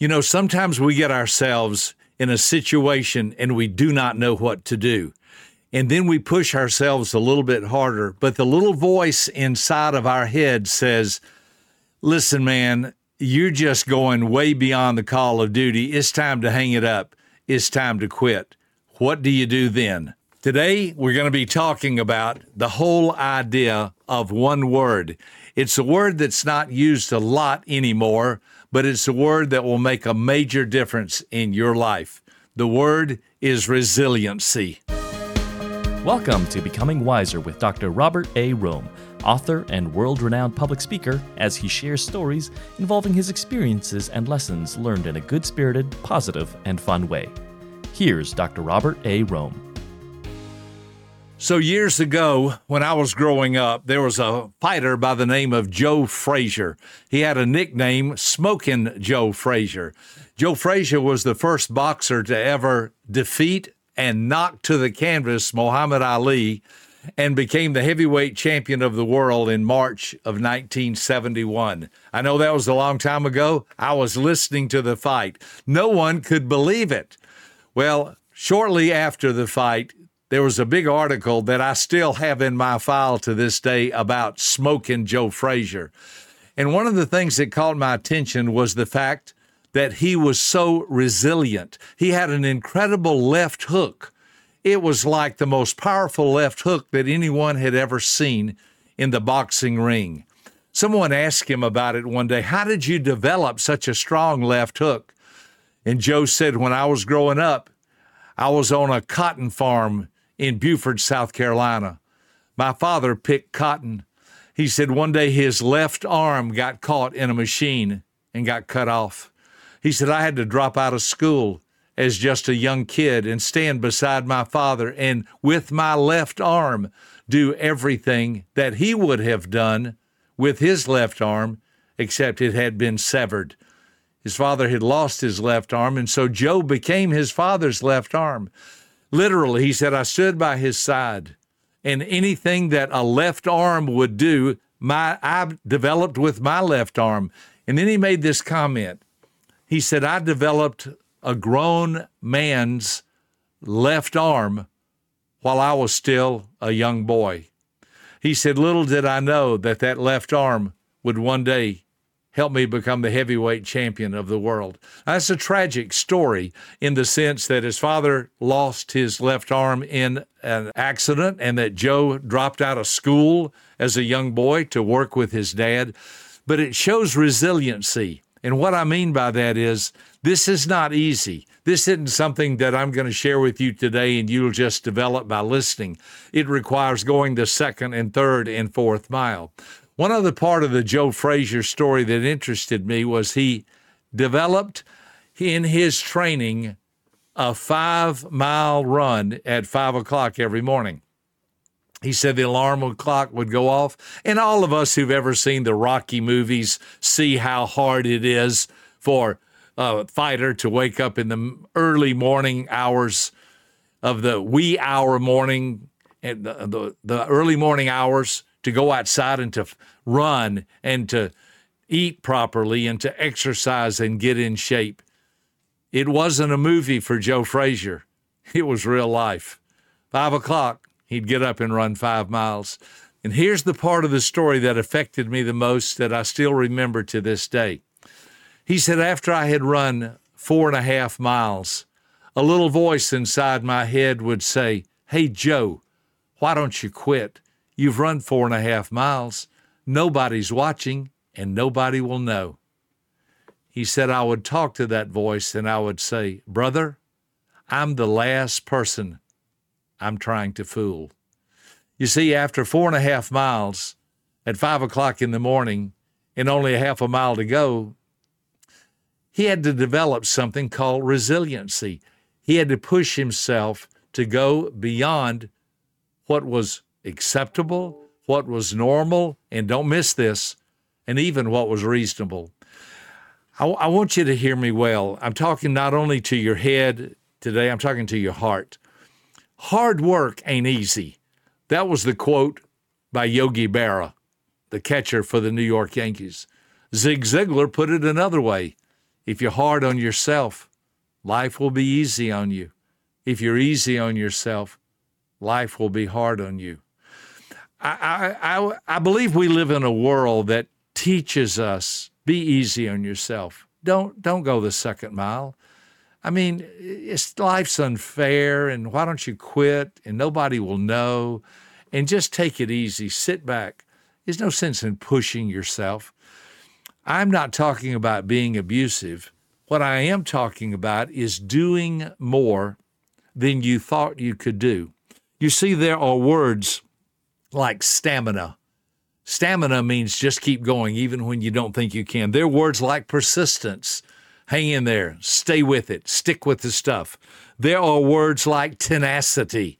You know, sometimes we get ourselves in a situation and we do not know what to do. And then we push ourselves a little bit harder. But the little voice inside of our head says, Listen, man, you're just going way beyond the call of duty. It's time to hang it up. It's time to quit. What do you do then? Today, we're going to be talking about the whole idea of one word. It's a word that's not used a lot anymore, but it's a word that will make a major difference in your life. The word is resiliency. Welcome to Becoming Wiser with Dr. Robert A. Rohm, author and world renowned public speaker, as he shares stories involving his experiences and lessons learned in a good spirited, positive, and fun way. Here's Dr. Robert A. Rohm. So, years ago, when I was growing up, there was a fighter by the name of Joe Frazier. He had a nickname, Smoking Joe Frazier. Joe Frazier was the first boxer to ever defeat and knock to the canvas Muhammad Ali and became the heavyweight champion of the world in March of 1971. I know that was a long time ago. I was listening to the fight. No one could believe it. Well, shortly after the fight, there was a big article that I still have in my file to this day about smoking Joe Frazier. And one of the things that caught my attention was the fact that he was so resilient. He had an incredible left hook. It was like the most powerful left hook that anyone had ever seen in the boxing ring. Someone asked him about it one day. How did you develop such a strong left hook? And Joe said, When I was growing up, I was on a cotton farm in Beaufort, South Carolina. My father picked cotton. He said one day his left arm got caught in a machine and got cut off. He said, I had to drop out of school as just a young kid and stand beside my father and with my left arm do everything that he would have done with his left arm, except it had been severed. His father had lost his left arm, and so Joe became his father's left arm. Literally, he said, I stood by his side, and anything that a left arm would do, my I developed with my left arm. And then he made this comment. He said, I developed a grown man's left arm while I was still a young boy. He said, Little did I know that that left arm would one day helped me become the heavyweight champion of the world. That's a tragic story in the sense that his father lost his left arm in an accident and that Joe dropped out of school as a young boy to work with his dad. But it shows resiliency. And what I mean by that is this is not easy. This isn't something that I'm going to share with you today and you'll just develop by listening. It requires going the second and third and fourth mile. One other part of the Joe Frazier story that interested me was he developed in his training a five mile run at five o'clock every morning. He said the alarm clock would go off, and all of us who've ever seen the Rocky movies see how hard it is for a fighter to wake up in the early morning hours of the wee hour morning and the, the, the early morning hours to go outside and to run and to eat properly and to exercise and get in shape. It wasn't a movie for Joe Frazier, it was real life. Five o'clock, he'd get up and run five miles. And here's the part of the story that affected me the most that I still remember to this day. He said, After I had run four and a half miles, a little voice inside my head would say, Hey, Joe, why don't you quit? You've run four and a half miles. Nobody's watching, and nobody will know. He said, I would talk to that voice and I would say, Brother, I'm the last person I'm trying to fool. You see, after four and a half miles at five o'clock in the morning and only a half a mile to go, he had to develop something called resiliency. He had to push himself to go beyond what was acceptable, what was normal, and don't miss this, and even what was reasonable. I, want you to hear me well. I'm talking not only to your head today, I'm talking to your heart. Hard work ain't easy. That was the quote by Yogi Berra, the catcher for the New York Yankees. Zig Ziglar put it another way If you're hard on yourself, life will be easy on you. If you're easy on yourself, life will be hard on you. I, I, I, believe we live in a world that teaches us be easy on yourself. Don't don't go the second mile. I mean, it's life's unfair, and why don't you quit? And nobody will know. And just take it easy. Sit back. There's no sense in pushing yourself. I'm not talking about being abusive. What I am talking about is doing more than you thought you could do. You see, there are words like stamina. Stamina means just keep going even when you don't think you can. There are words like persistence. Hang in there, stay with it, stick with the stuff. There are words like tenacity.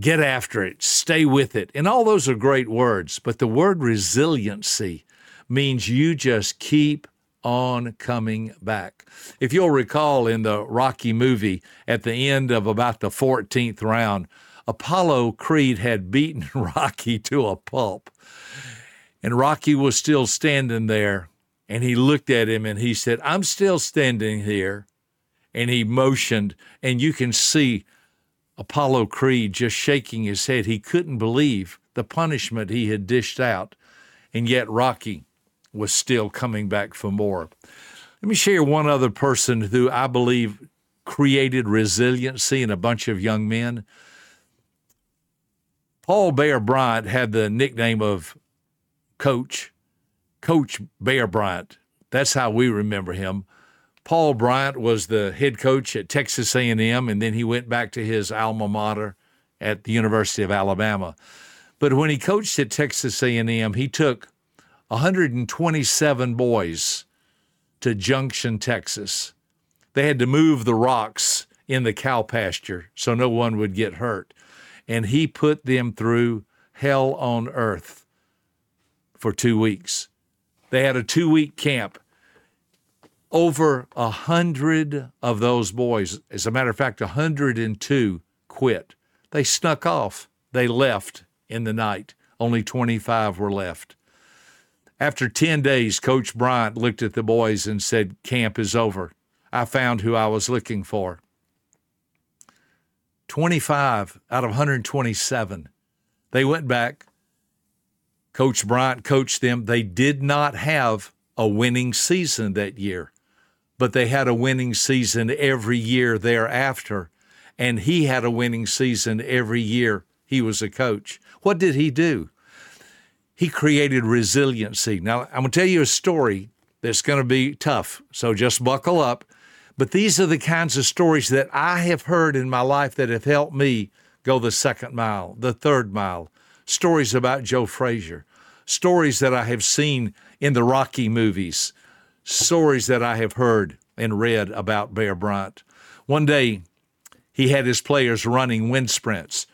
Get after it, stay with it. And all those are great words, but the word resiliency means you just keep on coming back. If you'll recall in the Rocky movie, at the end of about the 14th round, Apollo Creed had beaten Rocky to a pulp. And Rocky was still standing there. And he looked at him and he said, I'm still standing here. And he motioned, and you can see Apollo Creed just shaking his head. He couldn't believe the punishment he had dished out. And yet Rocky was still coming back for more. Let me share one other person who I believe created resiliency in a bunch of young men. Paul Bear Bryant had the nickname of Coach, Coach Bear Bryant. That's how we remember him. Paul Bryant was the head coach at Texas A&M, and then he went back to his alma mater at the University of Alabama. But when he coached at Texas A&M, he took 127 boys to Junction, Texas. They had to move the rocks in the cow pasture so no one would get hurt and he put them through hell on earth for two weeks. They had a two week camp. Over a hundred of those boys, as a matter of fact, 102 quit. They snuck off. They left in the night. Only 25 were left. After 10 days, Coach Bryant looked at the boys and said, Camp is over. I found who I was looking for. 25 out of 127. They went back. Coach Bryant coached them. They did not have a winning season that year, but they had a winning season every year thereafter. And he had a winning season every year he was a coach. What did he do? He created resiliency. Now, I'm going to tell you a story that's going to be tough, so just buckle up. But these are the kinds of stories that I have heard in my life that have helped me go the second mile, the third mile. Stories about Joe Frazier, stories that I have seen in the Rocky movies, stories that I have heard and read about Bear Bryant. One day, he had his players running wind sprints.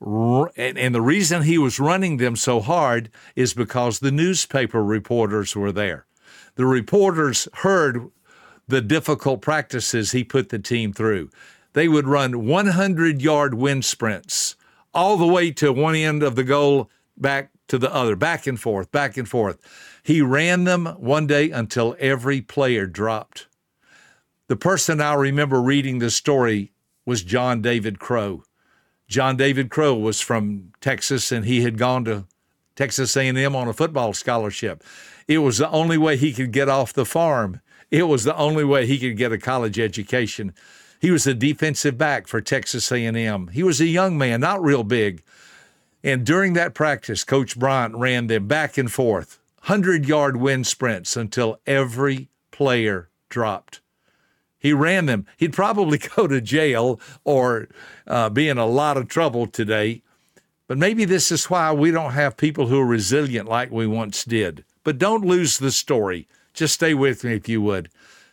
And the reason he was running them so hard is because the newspaper reporters were there. The reporters heard the difficult practices he put the team through. They would run 100 yard wind sprints all the way to one end of the goal, back to the other, back and forth, back and forth. He ran them one day until every player dropped. The person I remember reading this story was John David Crow. John David Crow was from Texas and he had gone to Texas A&M on a football scholarship. It was the only way he could get off the farm. It was the only way he could get a college education. He was a defensive back for Texas A&M. He was a young man, not real big. And during that practice, Coach Bryant ran them back and forth, 100-yard wind sprints until every player dropped. He ran them. He'd probably go to jail or uh, be in a lot of trouble today. But maybe this is why we don't have people who are resilient like we once did. But don't lose the story. Just stay with me if you would.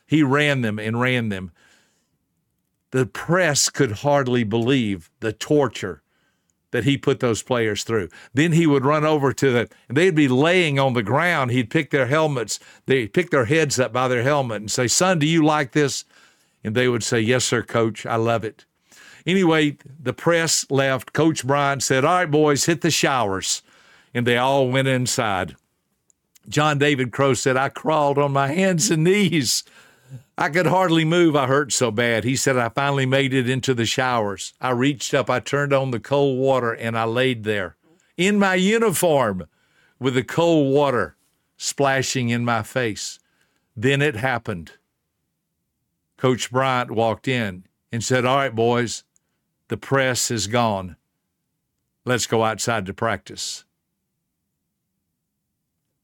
He ran them and ran them. The press could hardly believe the torture that he put those players through. Then he would run over to them, and they'd be laying on the ground. He'd pick their helmets, they'd pick their heads up by their helmet and say, Son, do you like this? And they would say, Yes, sir, coach, I love it. Anyway, the press left. Coach Bryant said, All right, boys, hit the showers. And they all went inside. John David Crow said, I crawled on my hands and knees I could hardly move. I hurt so bad. He said, I finally made it into the showers. I reached up, I turned on the cold water, and I laid there in my uniform with the cold water splashing in my face. Then it happened. Coach Bryant walked in and said, All right, boys, the press is gone. Let's go outside to practice.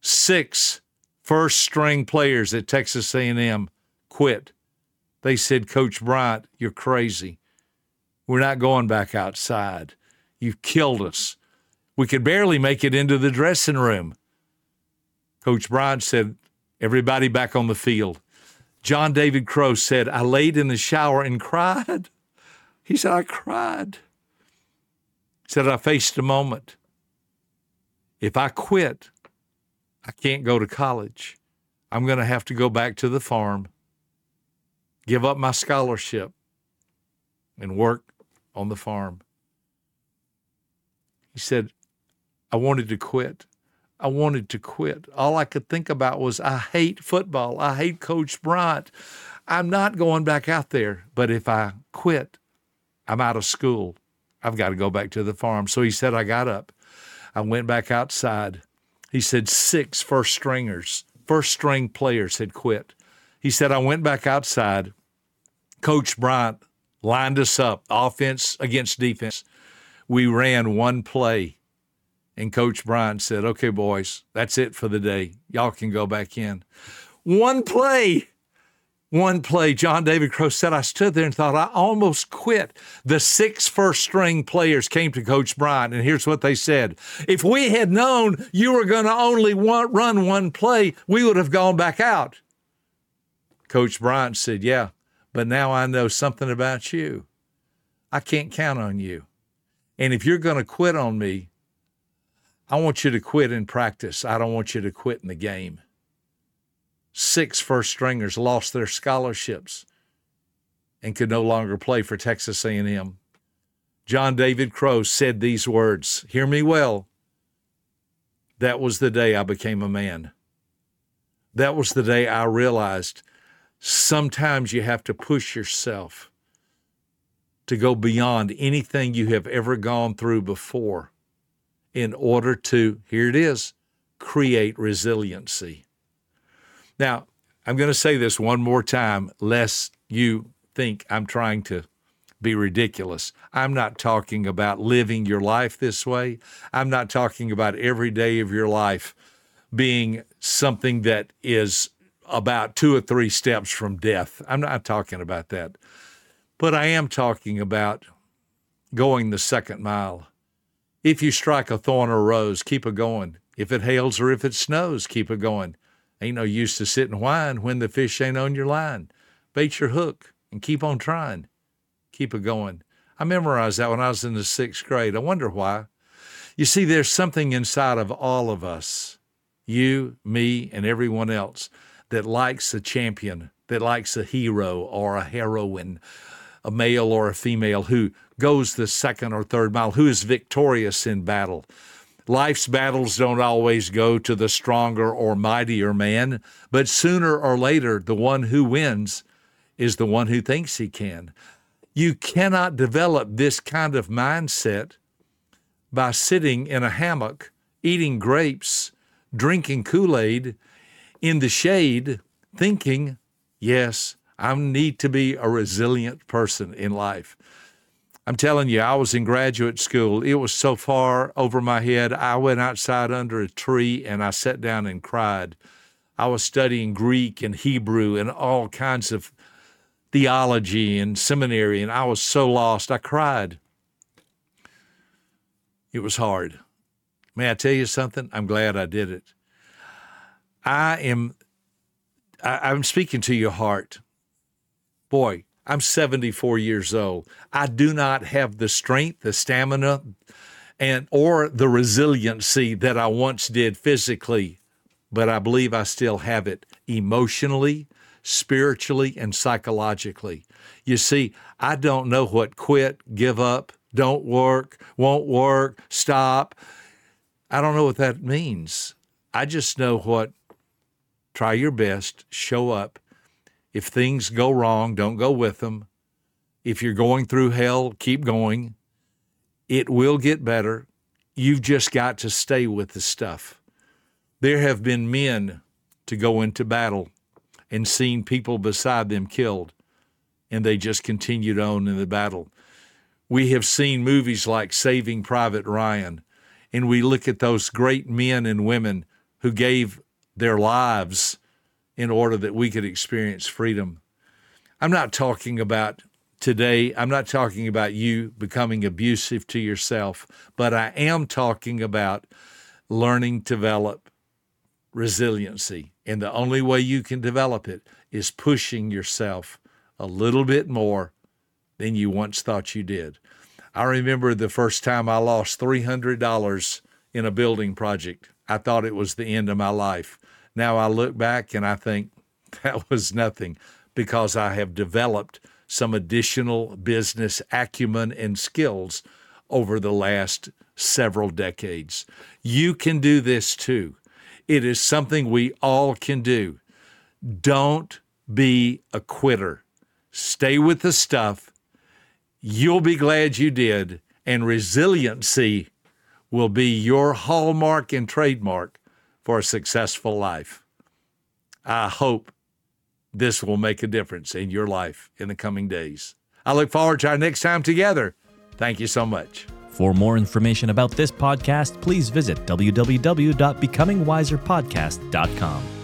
Six first string players at Texas A&M quit. They said, Coach Bryant, you're crazy. We're not going back outside. You've killed us. We could barely make it into the dressing room. Coach Bryant said, Everybody back on the field. John David Crow said, I laid in the shower and cried. He said, I cried. He said, I faced a moment. If I quit, I can't go to college. I'm going to have to go back to the farm, give up my scholarship, and work on the farm. He said, I wanted to quit. I wanted to quit. All I could think about was, I hate football. I hate Coach Bryant. I'm not going back out there. But if I quit, I'm out of school. I've got to go back to the farm. So he said, I got up. I went back outside. He said, six first stringers, first string players had quit. He said, I went back outside. Coach Bryant lined us up, offense against defense. We ran one play. And Coach Bryant said, Okay, boys, that's it for the day. Y'all can go back in. One play one play, John David Crow said, I stood there and thought, I almost quit. The six first string players came to Coach Bryant, and here's what they said If we had known you were going to only want, run one play, we would have gone back out. Coach Bryant said, Yeah, but now I know something about you. I can't count on you. And if you're going to quit on me, I want you to quit in practice. I don't want you to quit in the game six first stringers lost their scholarships and could no longer play for Texas A&M. John David Crow said these words, hear me well. That was the day I became a man. That was the day I realized sometimes you have to push yourself to go beyond anything you have ever gone through before in order to, here it is, create resiliency. Now, I'm going to say this one more time, lest you think I'm trying to be ridiculous. I'm not talking about living your life this way. I'm not talking about every day of your life being something that is about two or three steps from death. I'm not talking about that. But I am talking about going the second mile. If you strike a thorn or a rose, keep it going. If it hails or if it snows, keep it going. Ain't no use to sit and whine when the fish ain't on your line. Bait your hook and keep on trying. Keep it going. I memorized that when I was in the sixth grade. I wonder why. You see, there's something inside of all of us, you, me, and everyone else, that likes a champion, that likes a hero or a heroine, a male or a female who goes the second or third mile, who is victorious in battle. Life's battles don't always go to the stronger or mightier man, but sooner or later, the one who wins is the one who thinks he can. You cannot develop this kind of mindset by sitting in a hammock, eating grapes, drinking Kool Aid in the shade, thinking, yes, I need to be a resilient person in life. I'm telling you, I was in graduate school. It was so far over my head. I went outside under a tree and I sat down and cried. I was studying Greek and Hebrew and all kinds of theology and seminary, and I was so lost. I cried. It was hard. May I tell you something? I'm glad I did it. I am I, am speaking to your heart. Boy, I'm 74 years old. I do not have the strength, the stamina, and or the resiliency that I once did physically, but I believe I still have it emotionally, spiritually, and psychologically. You see, I don't know what quit, give up, don't work, won't work, stop. I don't know what that means. I just know what try your best, show up, If things go wrong, don't go with them. If you're going through hell, keep going. It will get better. You've just got to stay with the stuff. There have been men to go into battle and seen people beside them killed, and they just continued on in the battle. We have seen movies like Saving Private Ryan, and we look at those great men and women who gave their lives in order that we could experience freedom. I'm not talking about today, I'm not talking about you becoming abusive to yourself, but I am talking about learning to develop resiliency. And the only way you can develop it is pushing yourself a little bit more than you once thought you did. I remember the first time I lost $300 in a building project. I thought it was the end of my life. Now I look back and I think that was nothing because I have developed some additional business acumen and skills over the last several decades. You can do this too. It is something we all can do. Don't be a quitter. Stay with the stuff. You'll be glad you did. And resiliency will be your hallmark and trademark for a successful life. I hope this will make a difference in your life in the coming days. I look forward to our next time together. Thank you so much. For more information about this podcast, please visit www.becomingwiserpodcast.com.